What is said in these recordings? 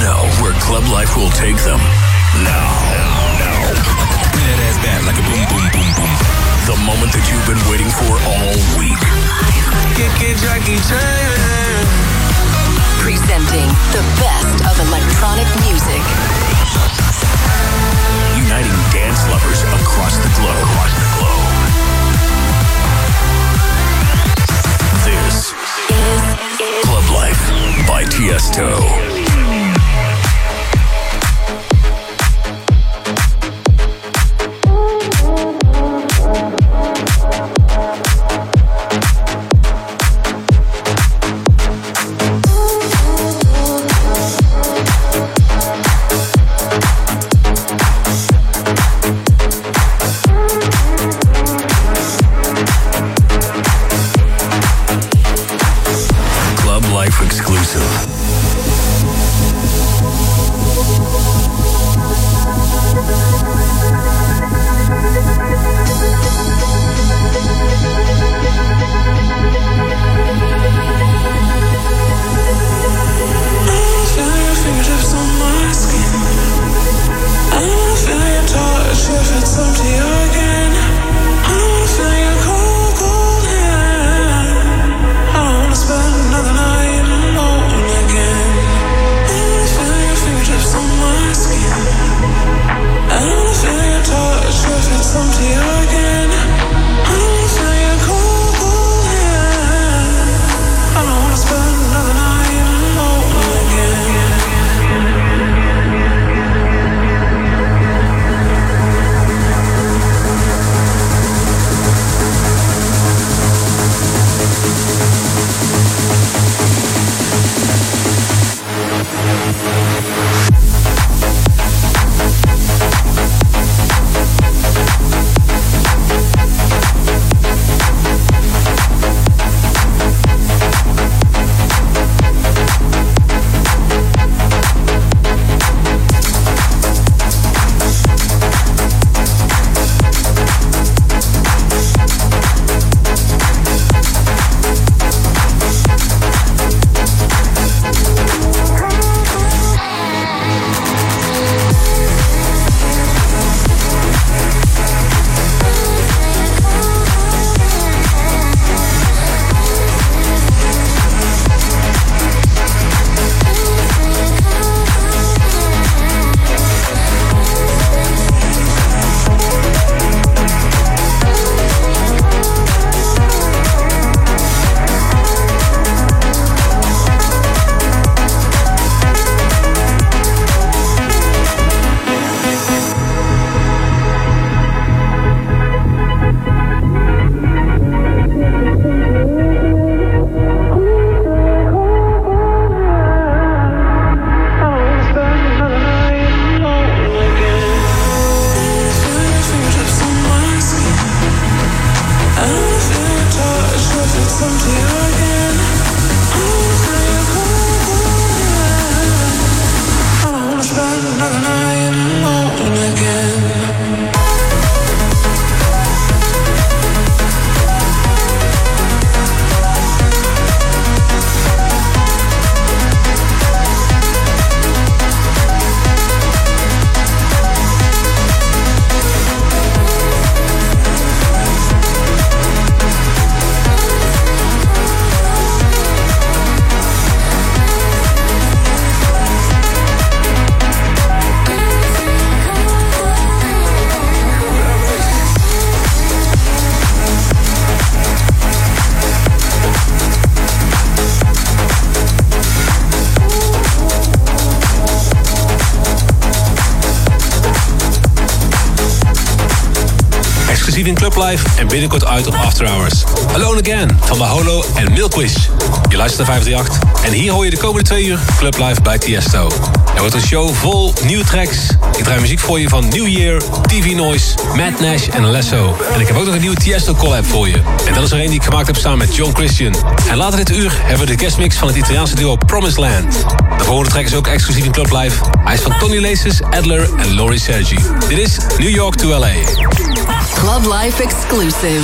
know where club life will take them. Now, now. That ass back like a boom, boom, boom, boom. The moment that you've been waiting for all week. Jackie Chan. Presenting the best of electronic music. Uniting dance lovers across the globe. Across the globe. This Is Club Life by Tiesto. Live en binnenkort uit op After Hours. Alone Again van Maholo en Milkwish. Je luistert naar 538 en hier hoor je de komende twee uur Club Live bij Tiesto. Er wordt een show vol nieuwe tracks. Ik draai muziek voor je van New Year, TV Noise, Matt Nash en Lesso. En ik heb ook nog een nieuwe Tiesto collab voor je. En dat is er een die ik gemaakt heb samen met John Christian. En later dit uur hebben we de guestmix van het Italiaanse duo Promised Land. De volgende track is ook exclusief in Club Live. Hij is van Tony Laces, Adler en Laurie Sergi. Dit is New York to LA. Club Life exclusive.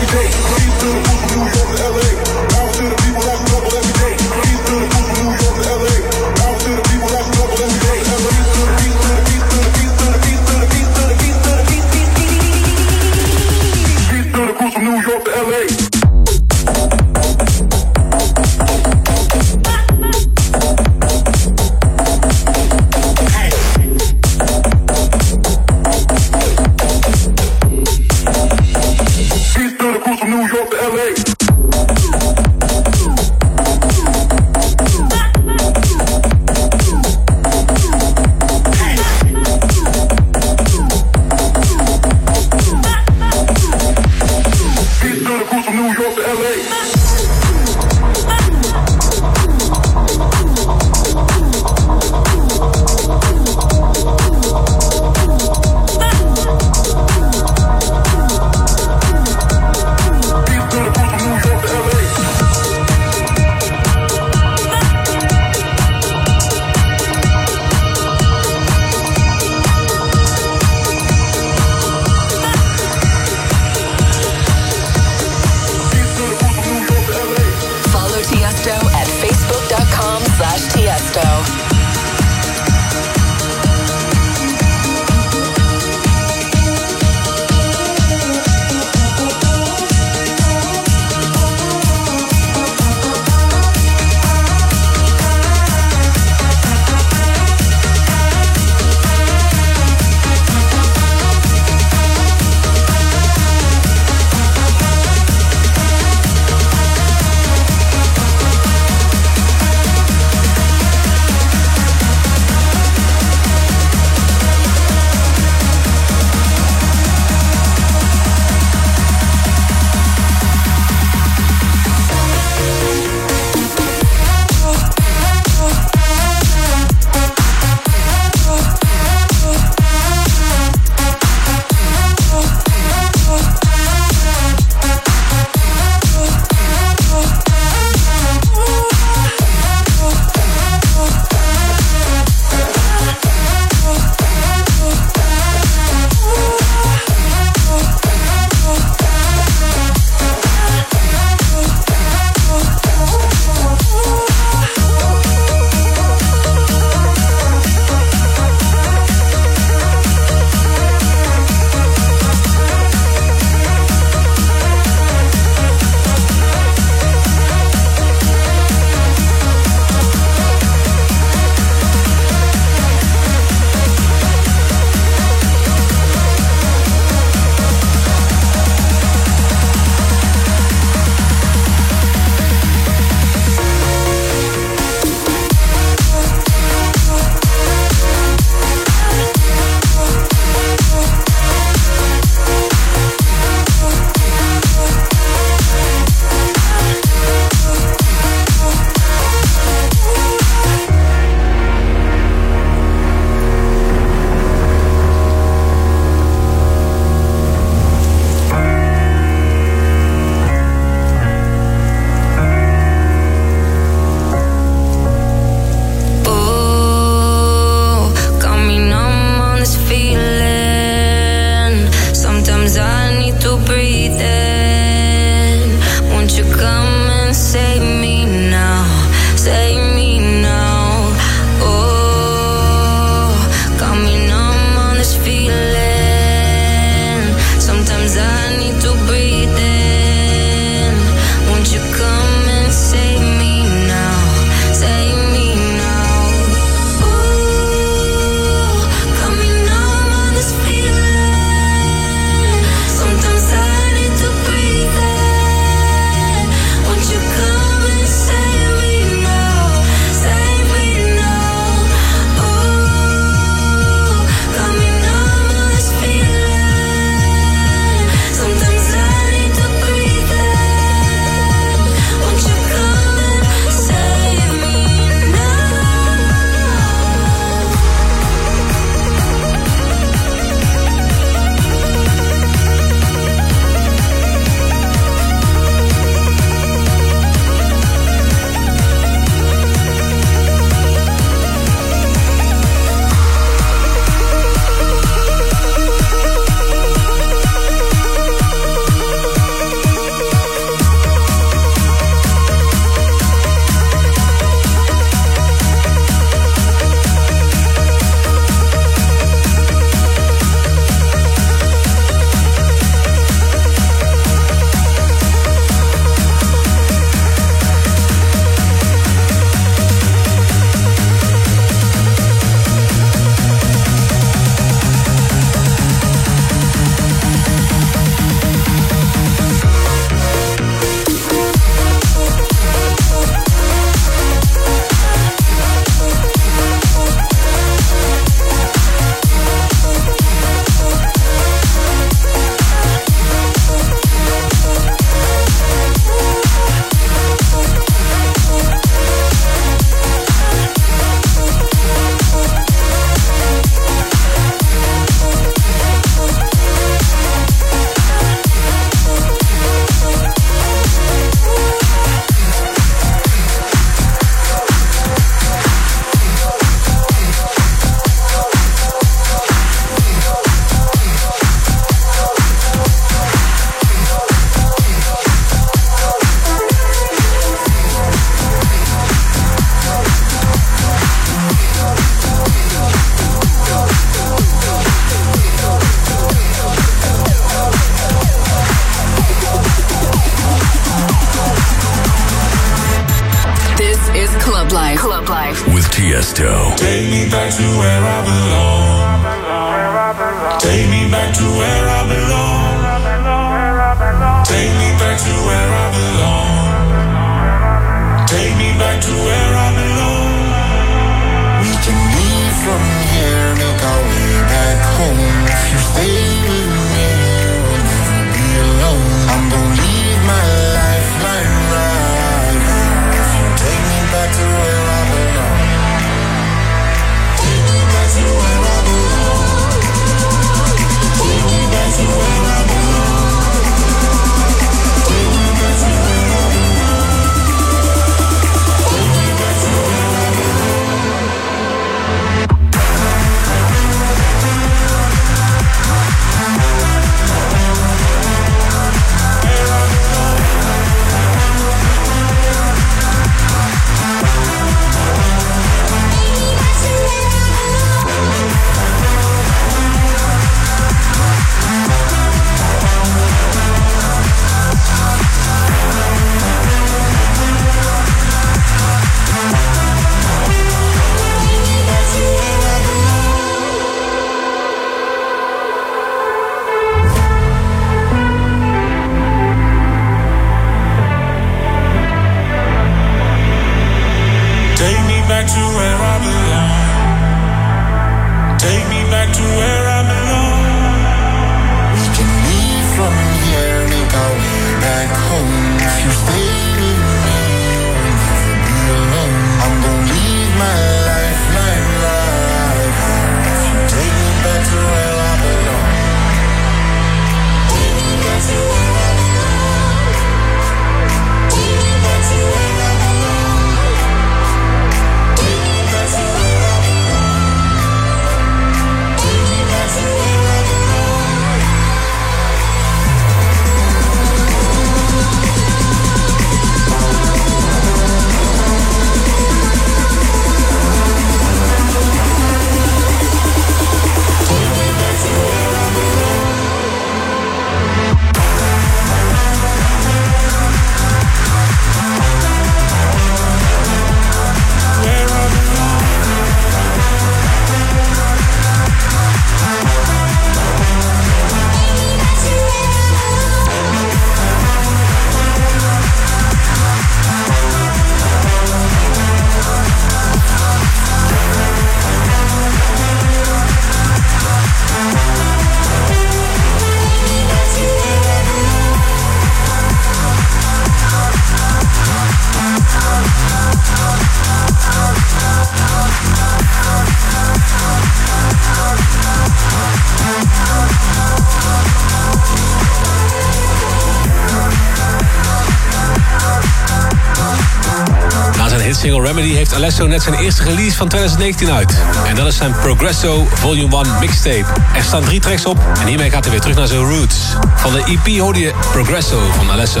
Alesso net zijn eerste release van 2019 uit. En dat is zijn Progresso Volume 1 mixtape. Er staan drie tracks op en hiermee gaat hij weer terug naar zijn roots. Van de EP hoorde je Progresso van Alesso.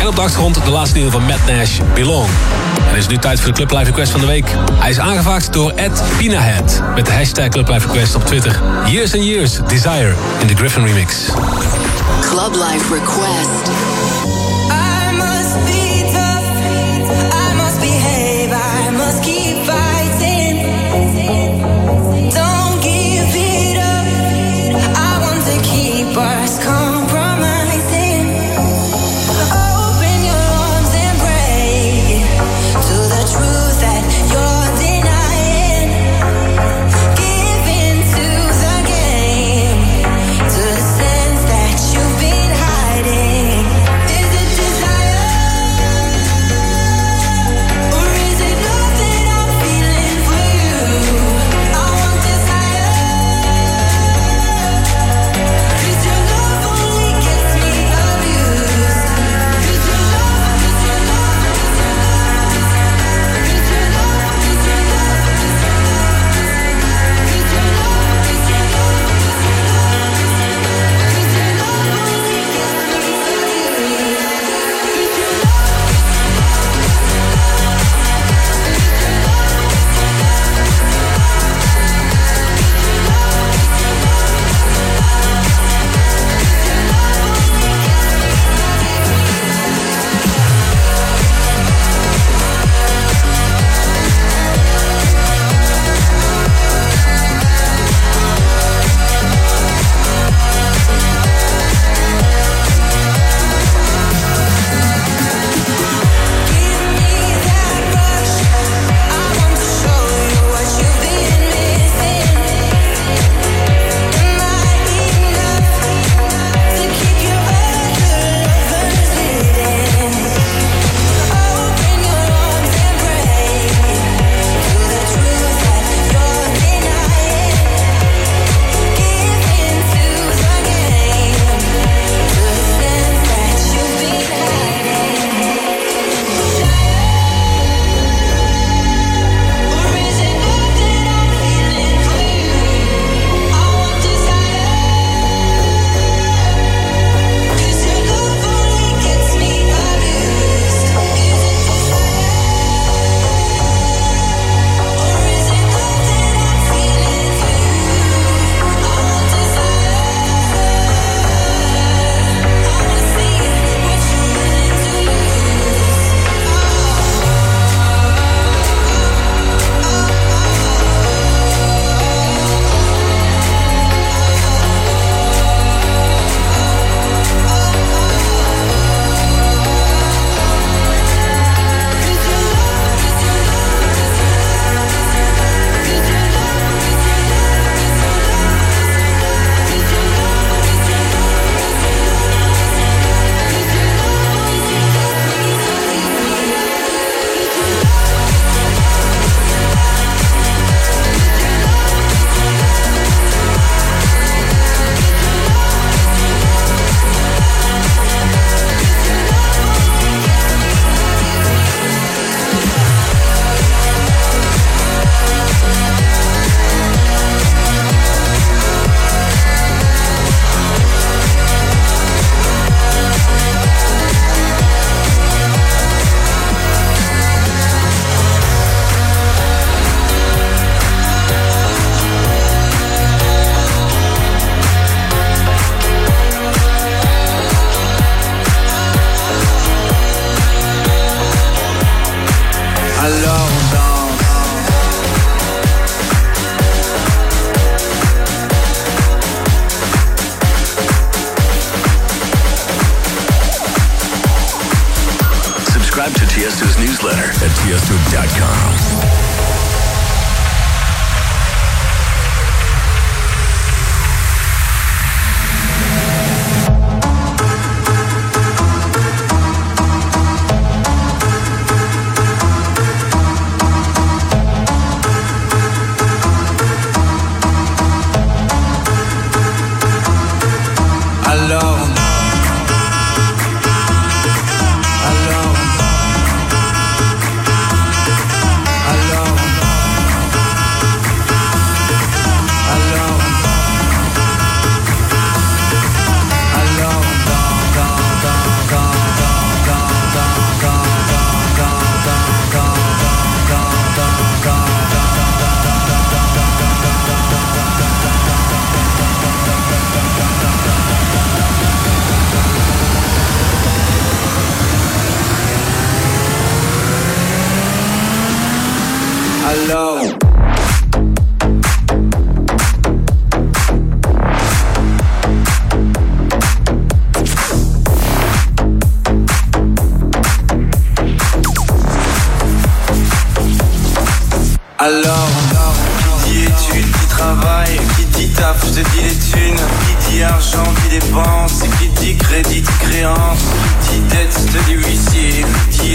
En op de achtergrond de laatste nieuwe van Matt Nash, Belong. En het is nu tijd voor de Club Live Request van de week. Hij is aangevraagd door Ed Pinahead met de hashtag clublife Request op Twitter. Years and Years, Desire in de Griffin Remix. Club Life Request.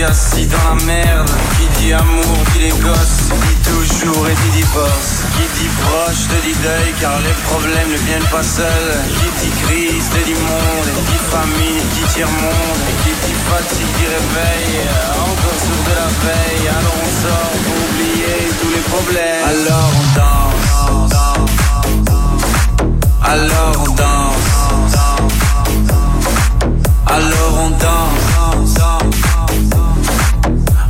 Assis dans la merde, qui dit amour, dit les gosses, qui dit toujours et dit divorce, qui dit proche, te dit deuil, car les problèmes ne viennent pas seuls, qui dit crise, te dit monde, et dit famille, qui tire monde, et qui dit fatigue, dit réveil, encore sourd de la veille, alors on sort pour oublier tous les problèmes. Alors on danse, alors on danse, alors on danse,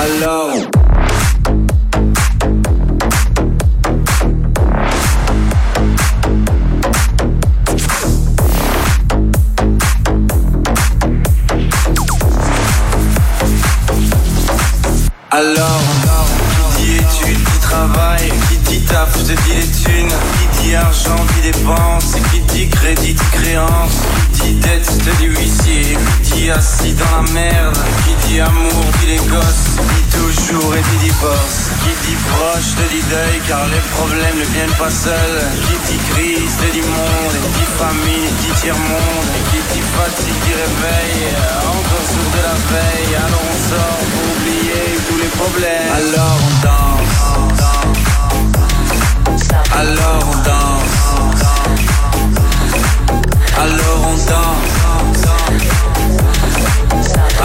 Alors. Alors, qui dit études, qui travaille, qui dit taf, dis les thunes, qui dit argent, qui dépense, qui dit crédit, créance, qui dit dette, te dis huissier, qui dit assis dans la merde, dit amour, dit les gosses, dit toujours et dit divorce, qui dit proche, te dit deuil, car les problèmes ne viennent pas seuls, qui dit crise, te dit monde, et dit famille, dit tiers-monde, et qui dit fatigue, dit réveil, encore sourd de la veille, alors on sort pour oublier tous les problèmes. Alors on danse. Alors on danse. Alors on danse.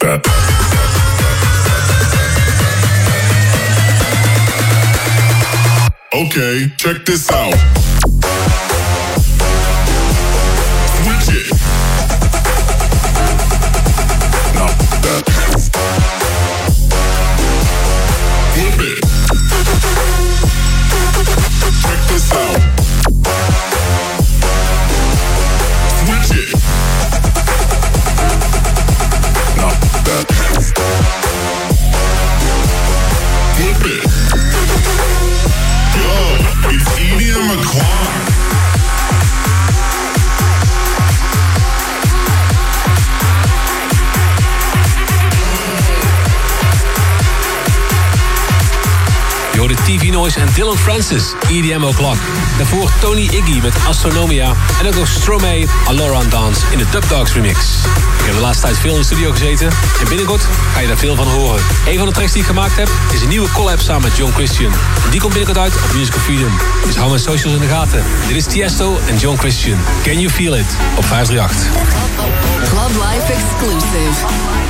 That. Okay, check this out. En Dylan Francis, EDM O'Clock. Daarvoor Tony Iggy met Astronomia. En ook nog Stromae, Alora Dance in de Dub Dogs remix. Ik heb de laatste tijd veel in de studio gezeten. En binnenkort ga je daar veel van horen. Een van de tracks die ik gemaakt heb, is een nieuwe collab samen met John Christian. En die komt binnenkort uit op Musical Freedom. Dus hou mijn socials in de gaten. Dit is Tiesto en John Christian. Can You Feel It? Op 538. Club Life exclusive.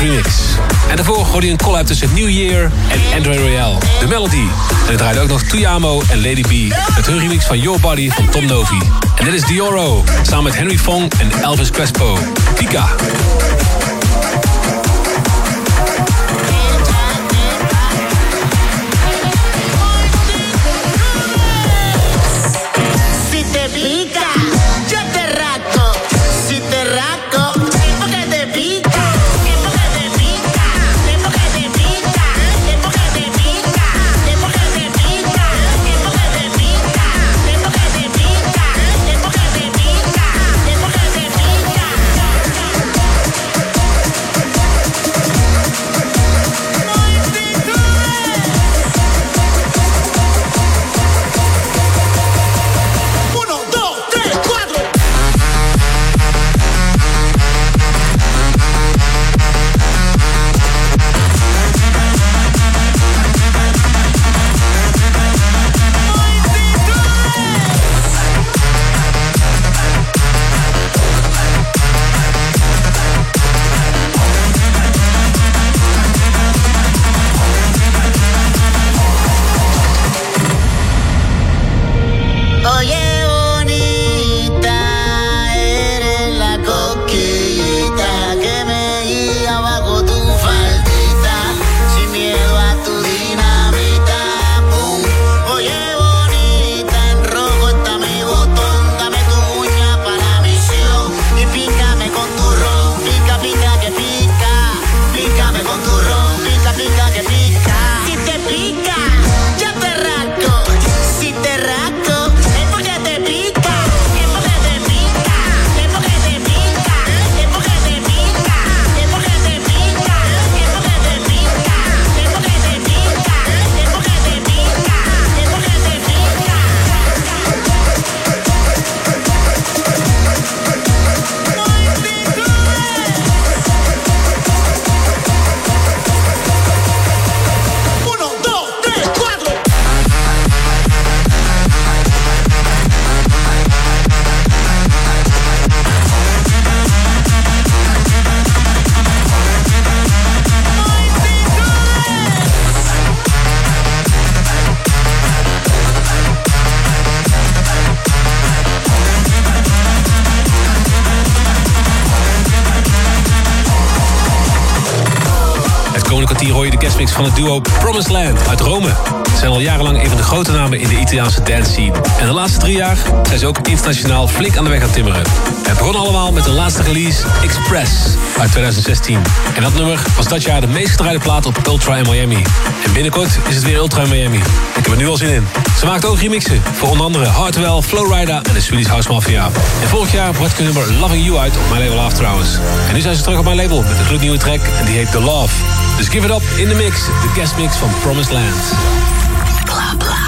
Remix. En daarvoor hoorde je een call-out tussen New Year en Andre Royale, The Melody. En het draaide ook nog Tuyamo en Lady B. Met hun remix van Your Body van Tom Novi. En dit is Dioro, samen met Henry Fong en Elvis Crespo. Pika. De van het duo Promised Land uit Rome. Ze zijn al jarenlang een van de grote namen in de Italiaanse dance scene. En de laatste drie jaar zijn ze ook internationaal flink aan de weg aan timmeren. Het begon allemaal met hun laatste release, Express, uit 2016. En dat nummer was dat jaar de meest gedraaide plaat op Ultra in Miami. En binnenkort is het weer Ultra in Miami. Ik heb er nu al zin in. Ze maakt ook remixen voor onder andere Hardwell, Flowrider en de Swedish House Mafia. En vorig jaar bracht hun nummer Loving You uit op mijn label After Hours. En nu zijn ze terug op mijn label met een gloednieuwe track en die heet The Love. Dus give it up in the mix, de guest mix van Promised Land. Club Life.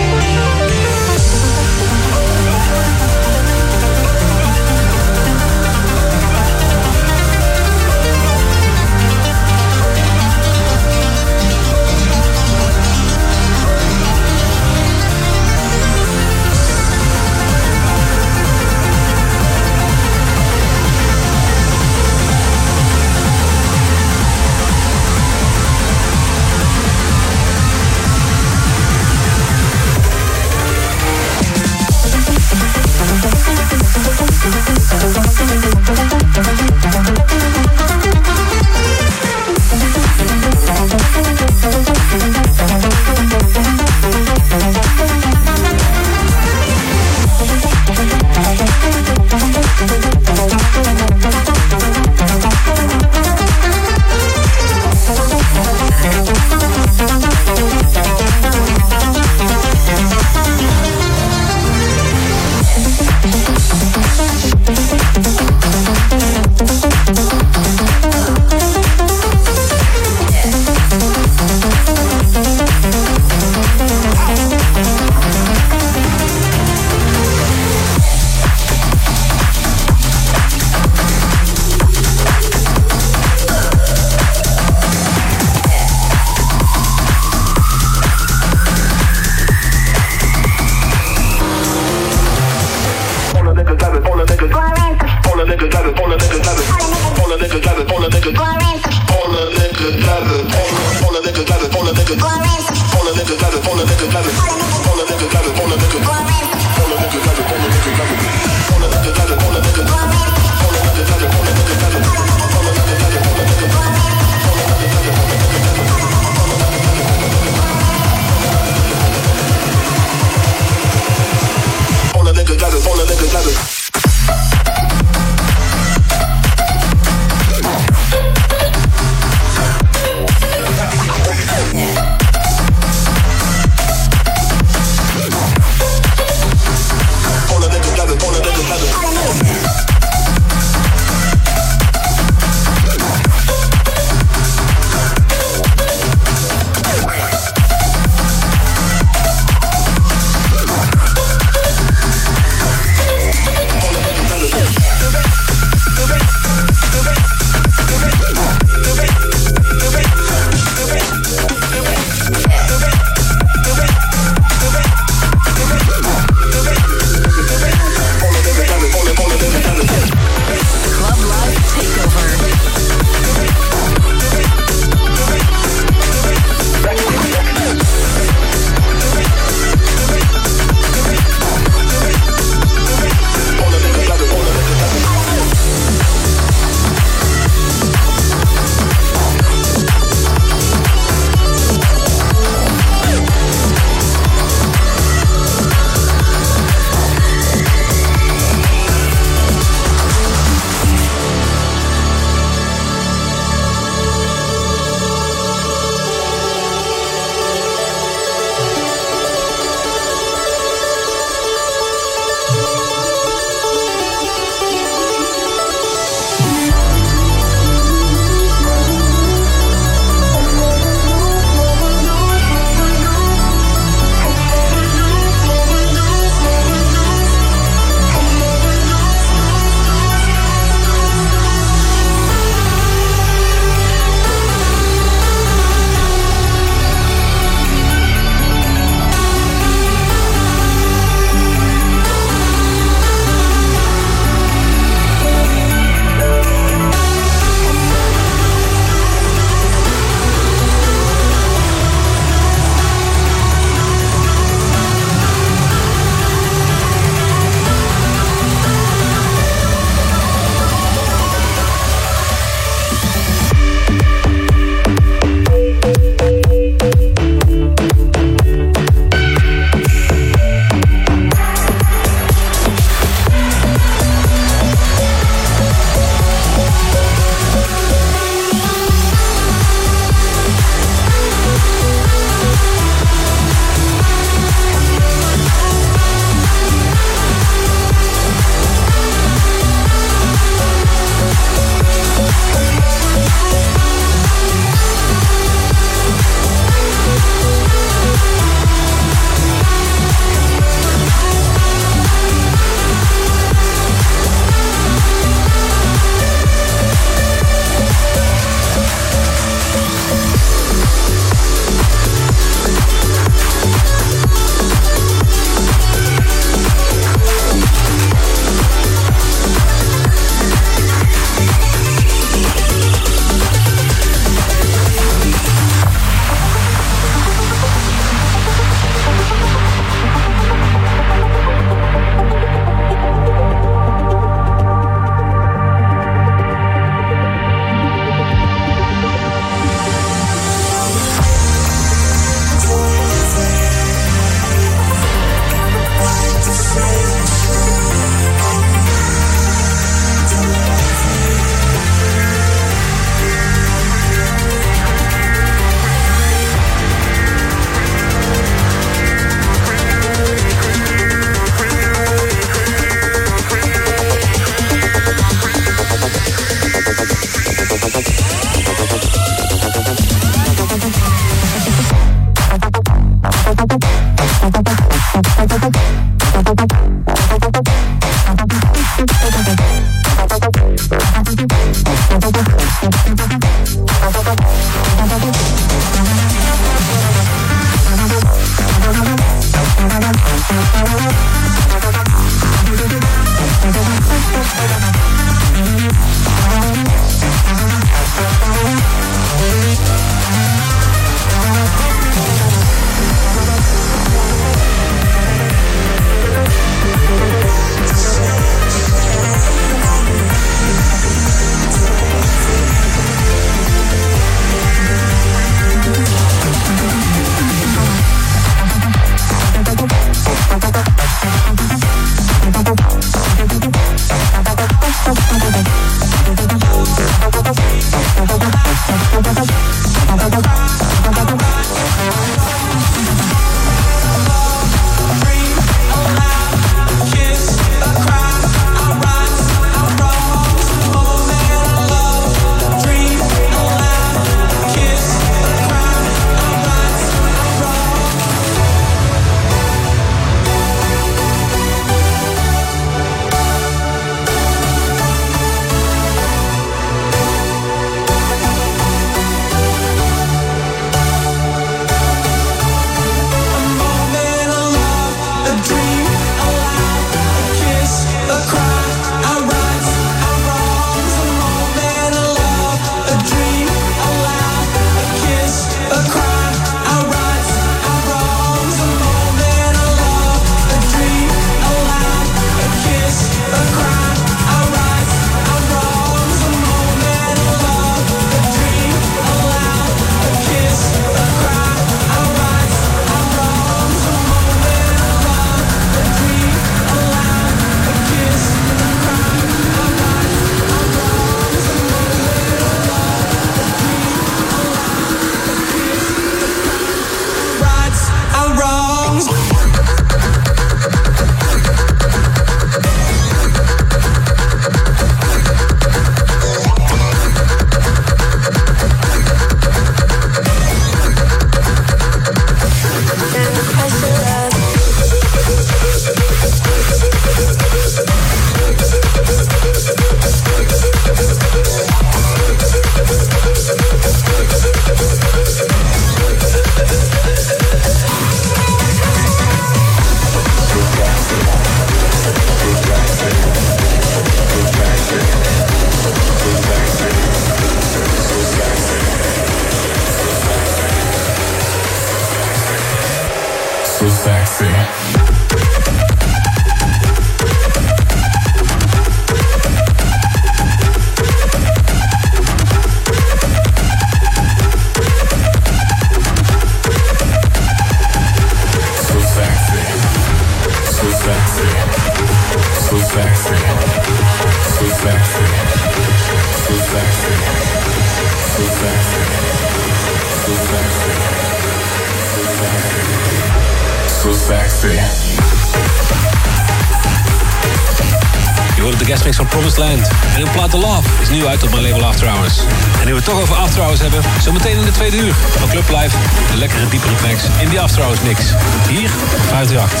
Uit op mijn label After Hours. En nu we het toch over After Hours hebben, zometeen in de tweede uur van Club Live. De lekkere diepere tracks in die After Hours mix. Hier op 538.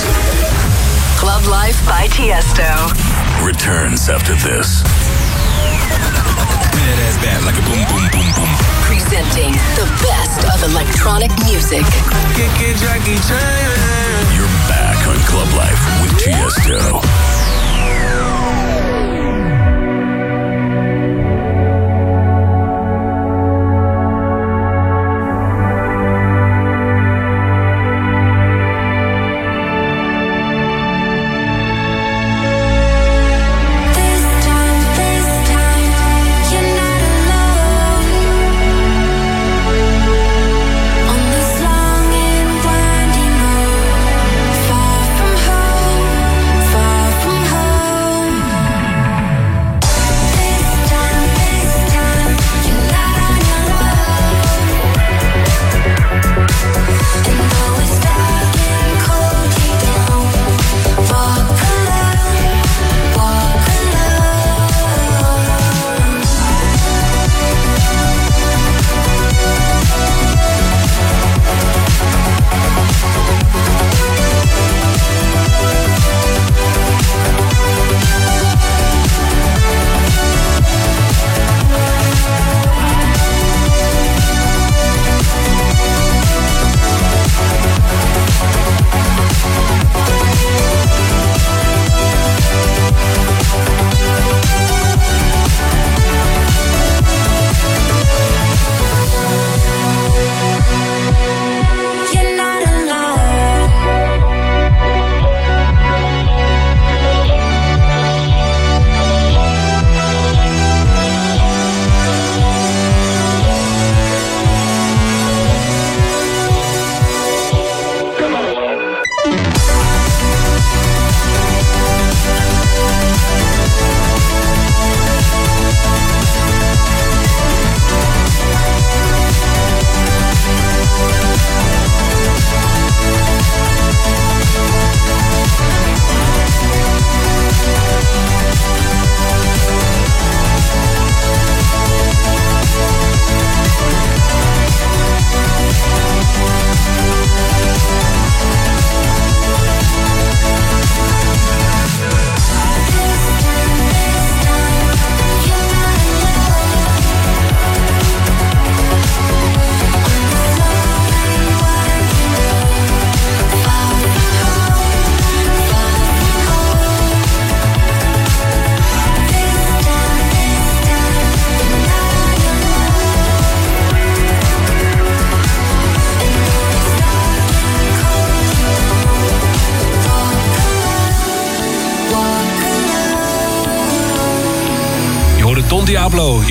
Club Life by Tiesto. Returns after this. That ass back like a boom, boom, boom, boom. Presenting the best of electronic music. You're back on Club Life with Tiesto.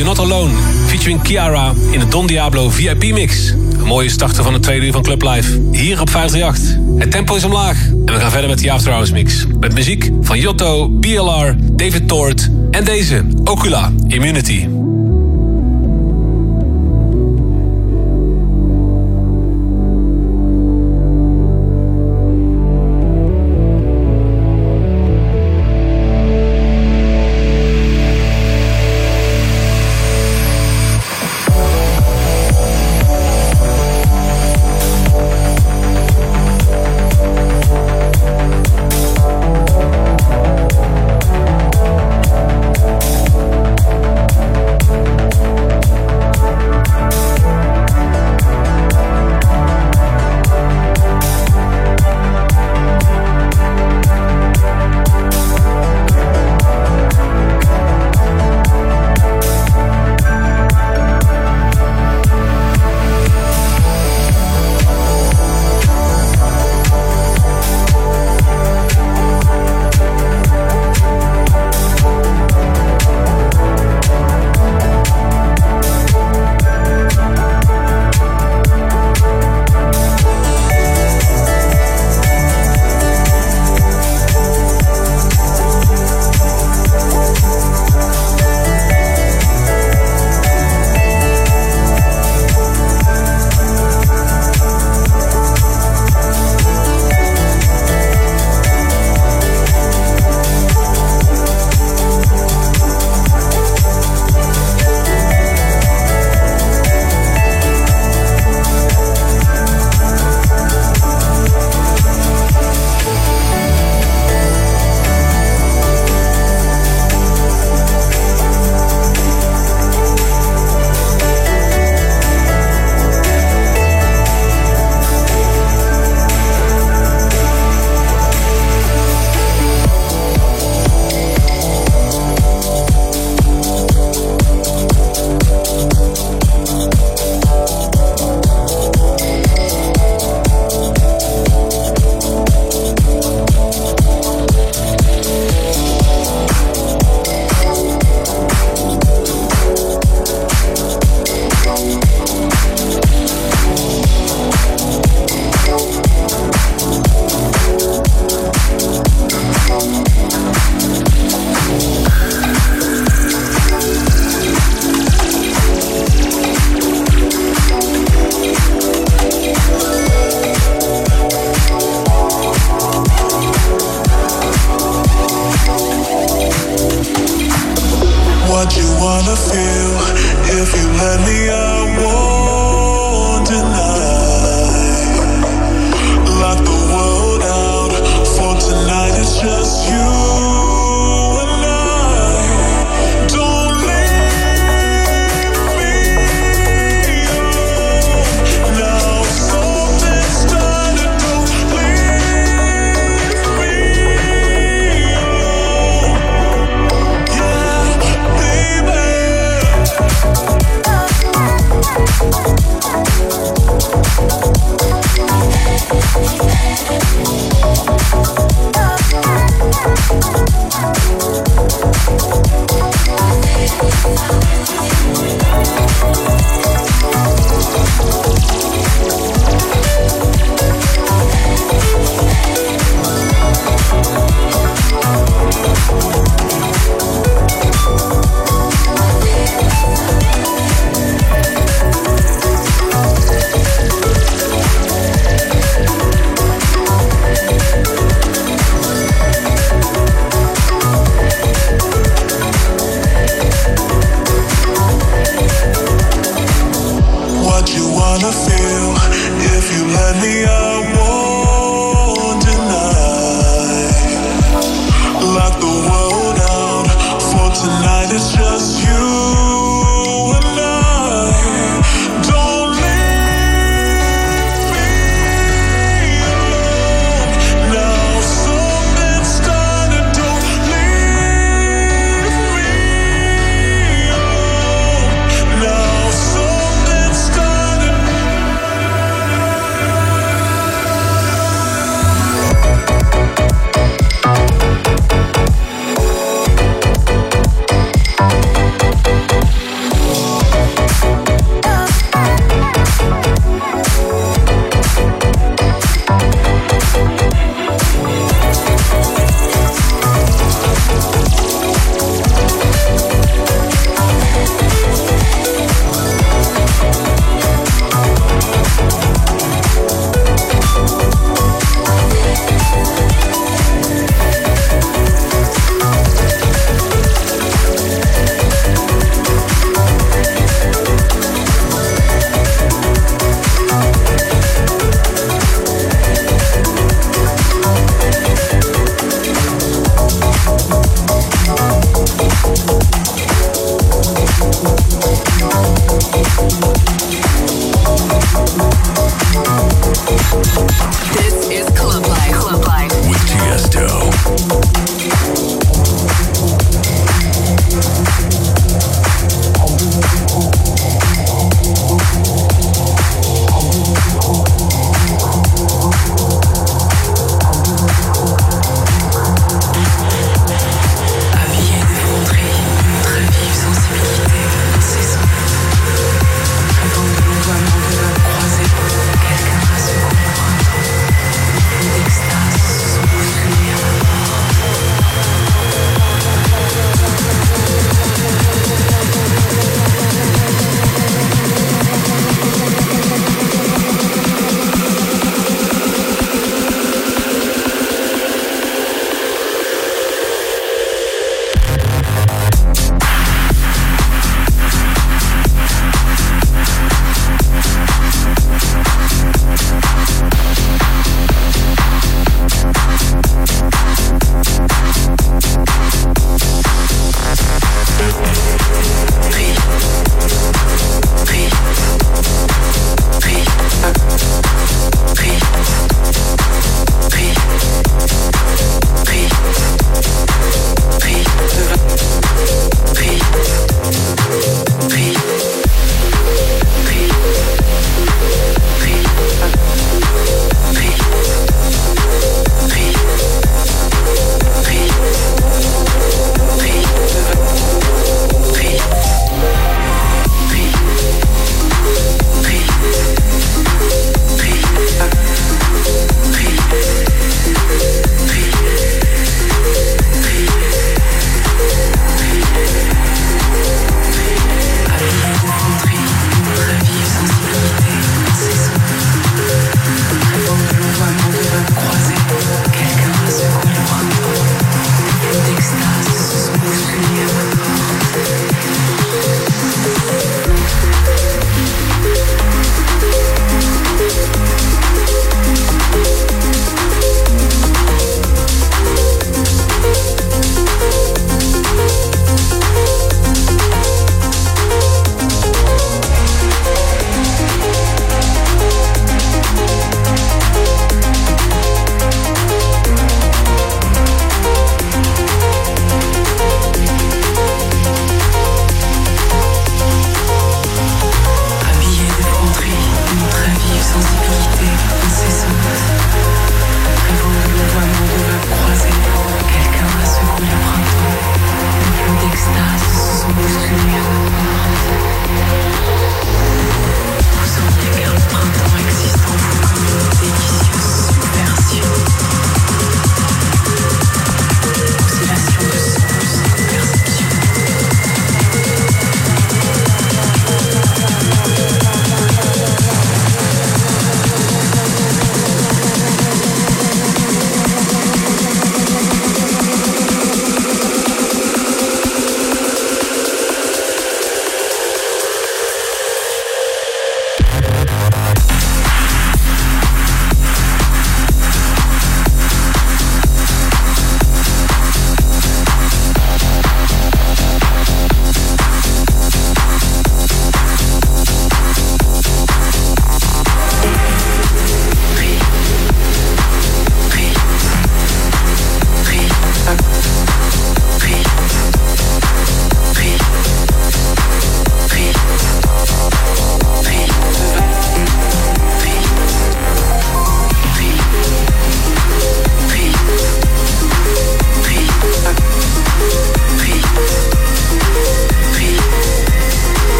You're Not Alone. Featuring Kiara in de Don Diablo VIP mix. Een mooie starter van de tweede uur van Club Live. Hier op 538. Het tempo is omlaag. En we gaan verder met de After Hours mix. Met muziek van Jotto, BLR, David Tort en deze, Ocula, Immunity.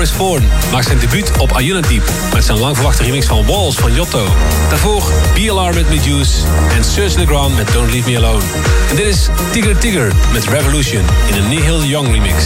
Joris Voorn maakt zijn debuut op Ayuna Deep met zijn lang verwachte remix van Walls van Jotto. Daarvoor BLR met Medusa en Serge Legrand met Don't Leave Me Alone. En dit is Tigger Tigger met Revolution in een Nihil Young remix.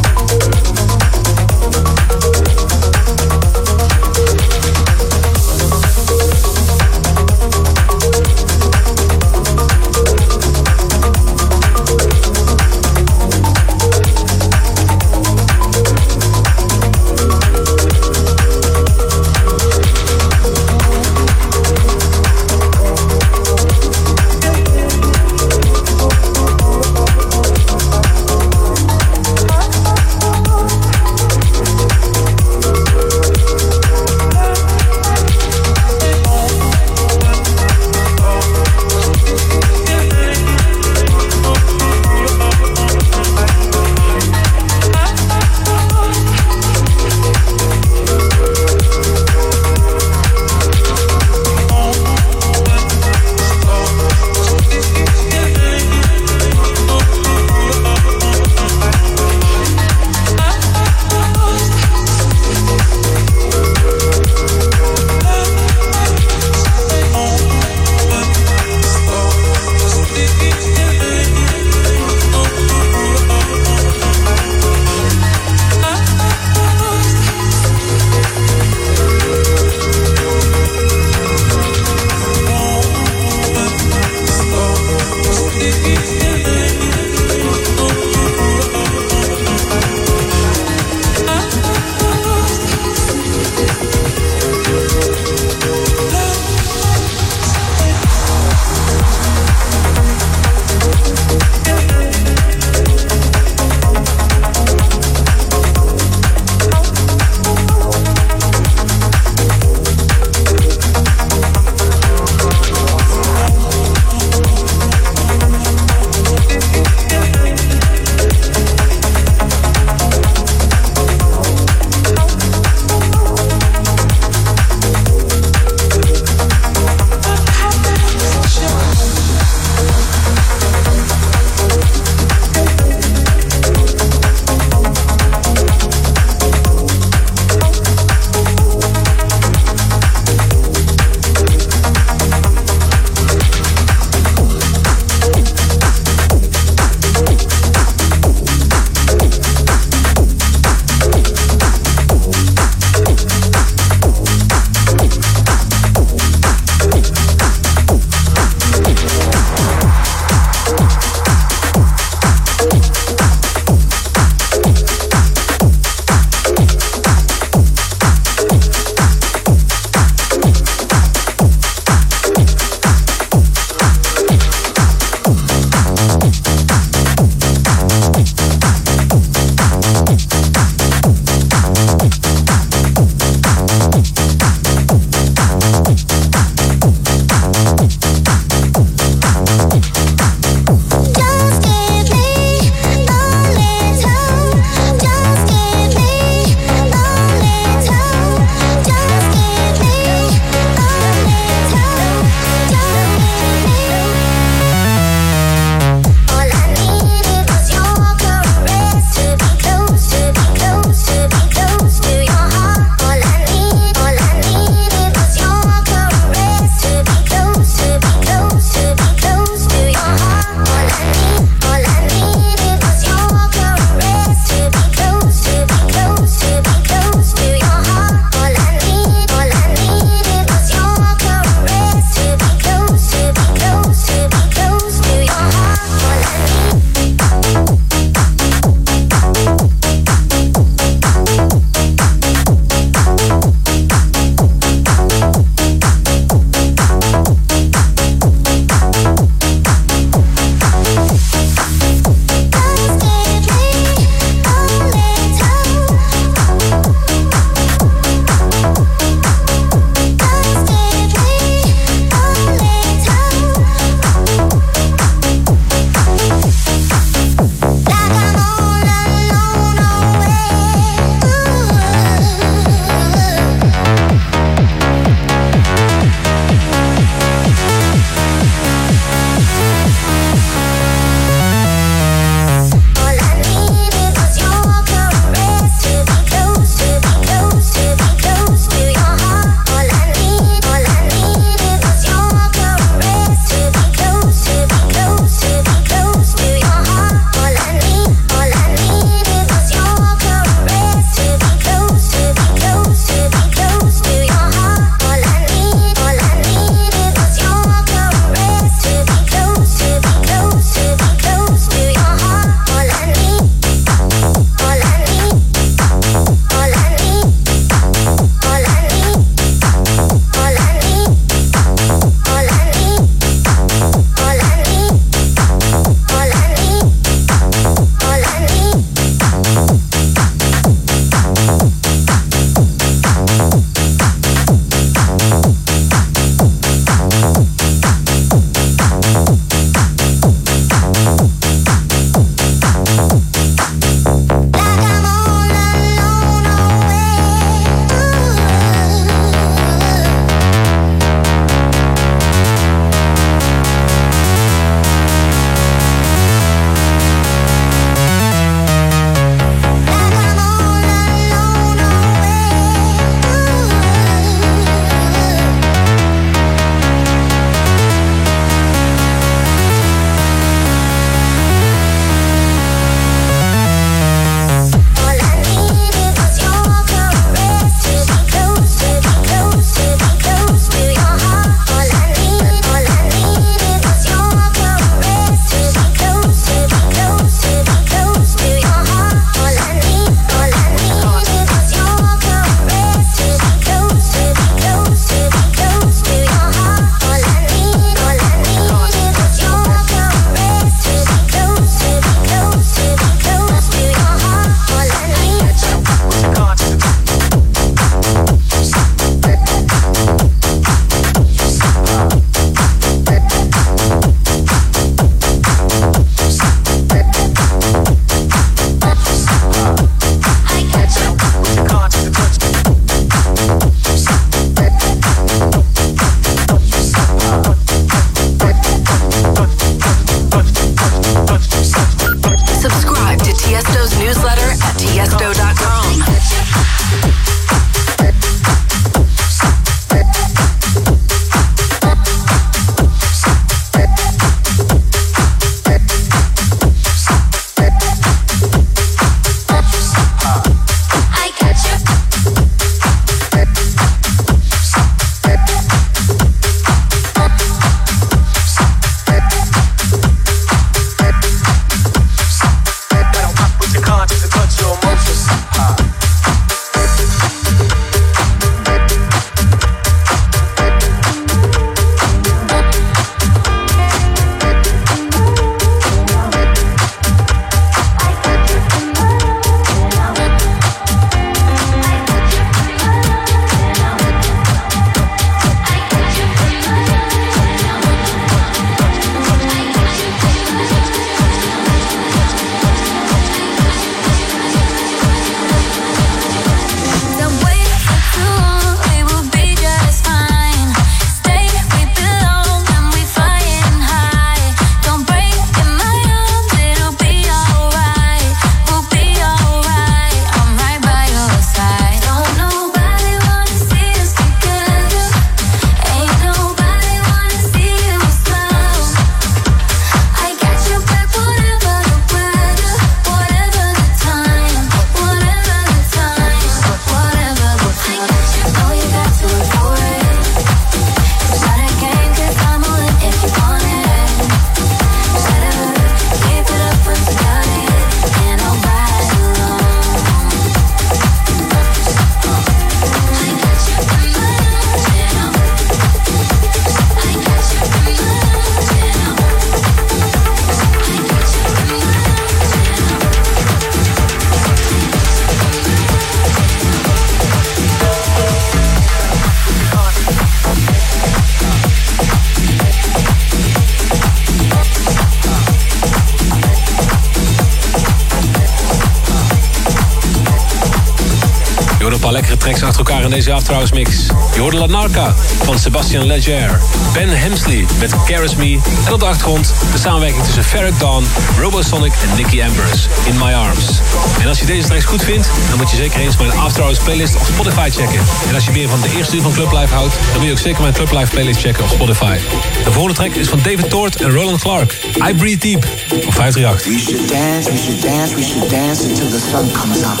Tracks achter elkaar in deze After Hours mix. Je hoorde Narca van Sebastian Leger. Ben Hemsley met Caress Me. En op de achtergrond de samenwerking tussen Ferric Dawn, Robosonic en Nicky Ambrose. In My Arms. En als je deze tracks goed vindt, dan moet je zeker eens mijn After Hours playlist op Spotify checken. En als je meer van de eerste uur van Club Life houdt, dan moet je ook zeker mijn Club Life playlist checken op Spotify. De volgende track is van David Toort en Roland Clark. I Breathe Deep op 538. We should dance, we should dance, we should dance until the sun comes out.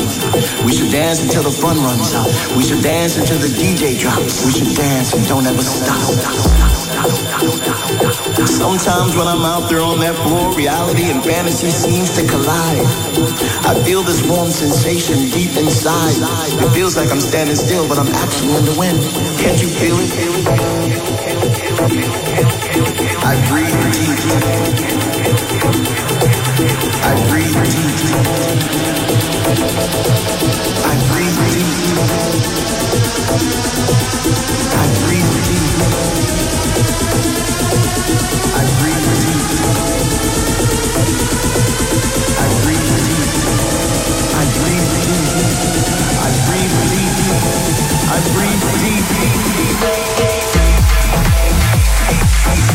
We should dance until the fun runs out. We should dance until the DJ drops. We should dance and don't ever stop. Sometimes when I'm out there on that floor, reality and fantasy seems to collide. I feel this warm sensation deep inside. It feels like I'm standing still, but I'm actually in the wind. Can't you feel it? I breathe deep. I breathe deep. I breathe deep. I breathe deep. I breathe deep. I breathe deep. I breathe deep. I breathe deep. Deep. Thank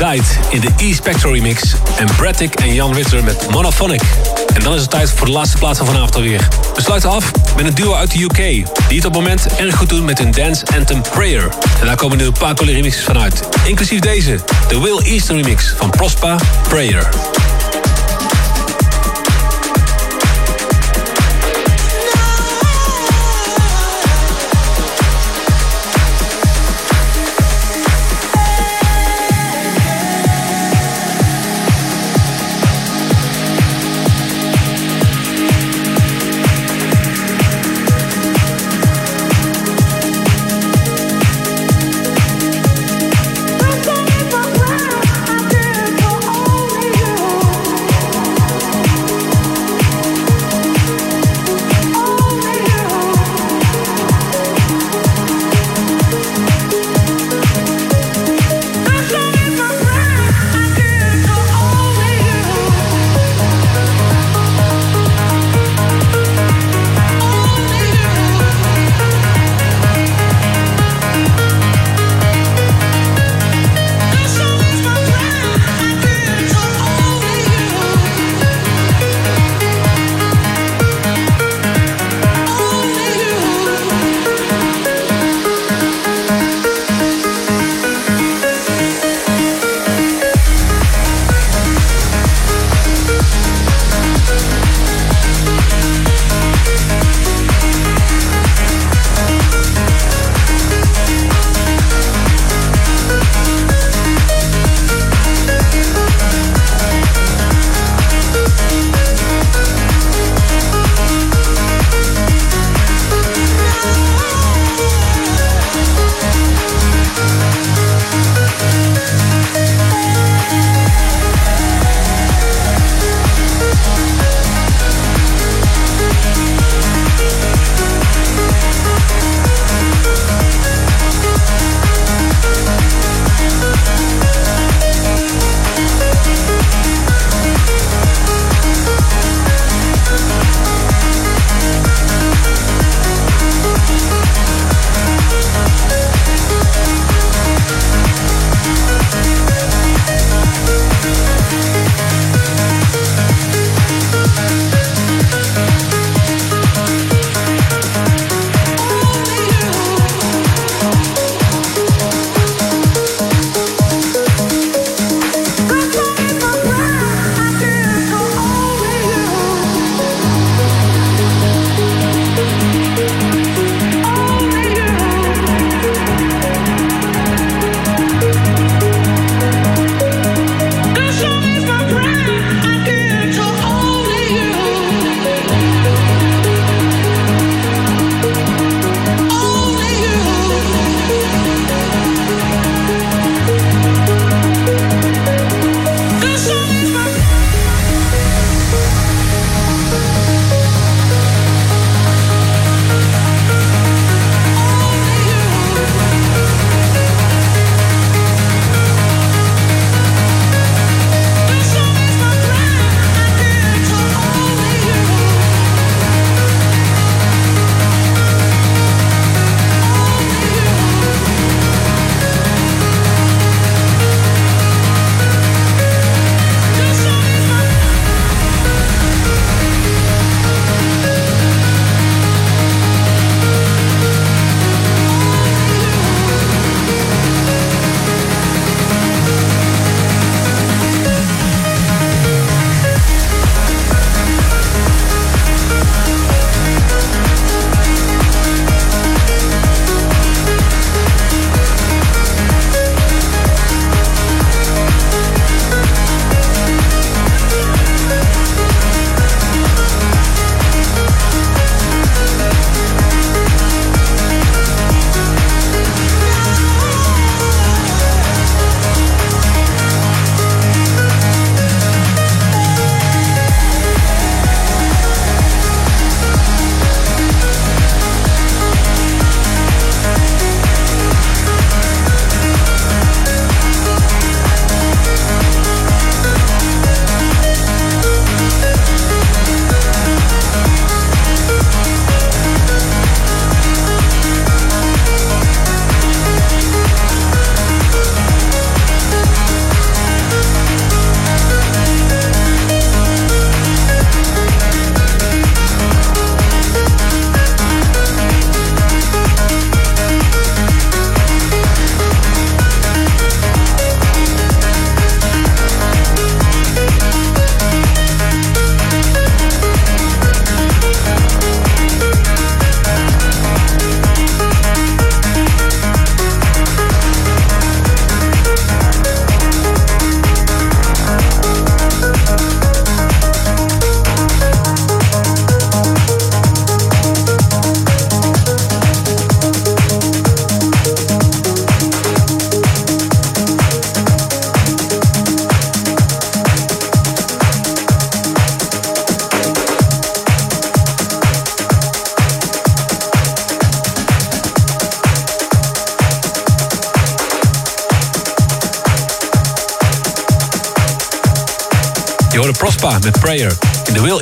In de E-Spectro remix. En Braddick en Jan Ritter met Monophonic. En dan is het tijd voor de laatste plaats van vanavond alweer. We sluiten af met een duo uit de UK. Die het op het moment erg goed doen met hun dance anthem Prayer. En daar komen nu een paar coole remixes van uit. Inclusief deze, de Will Easton remix van Prospa Prayer.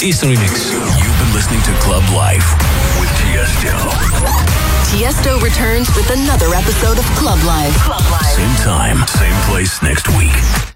History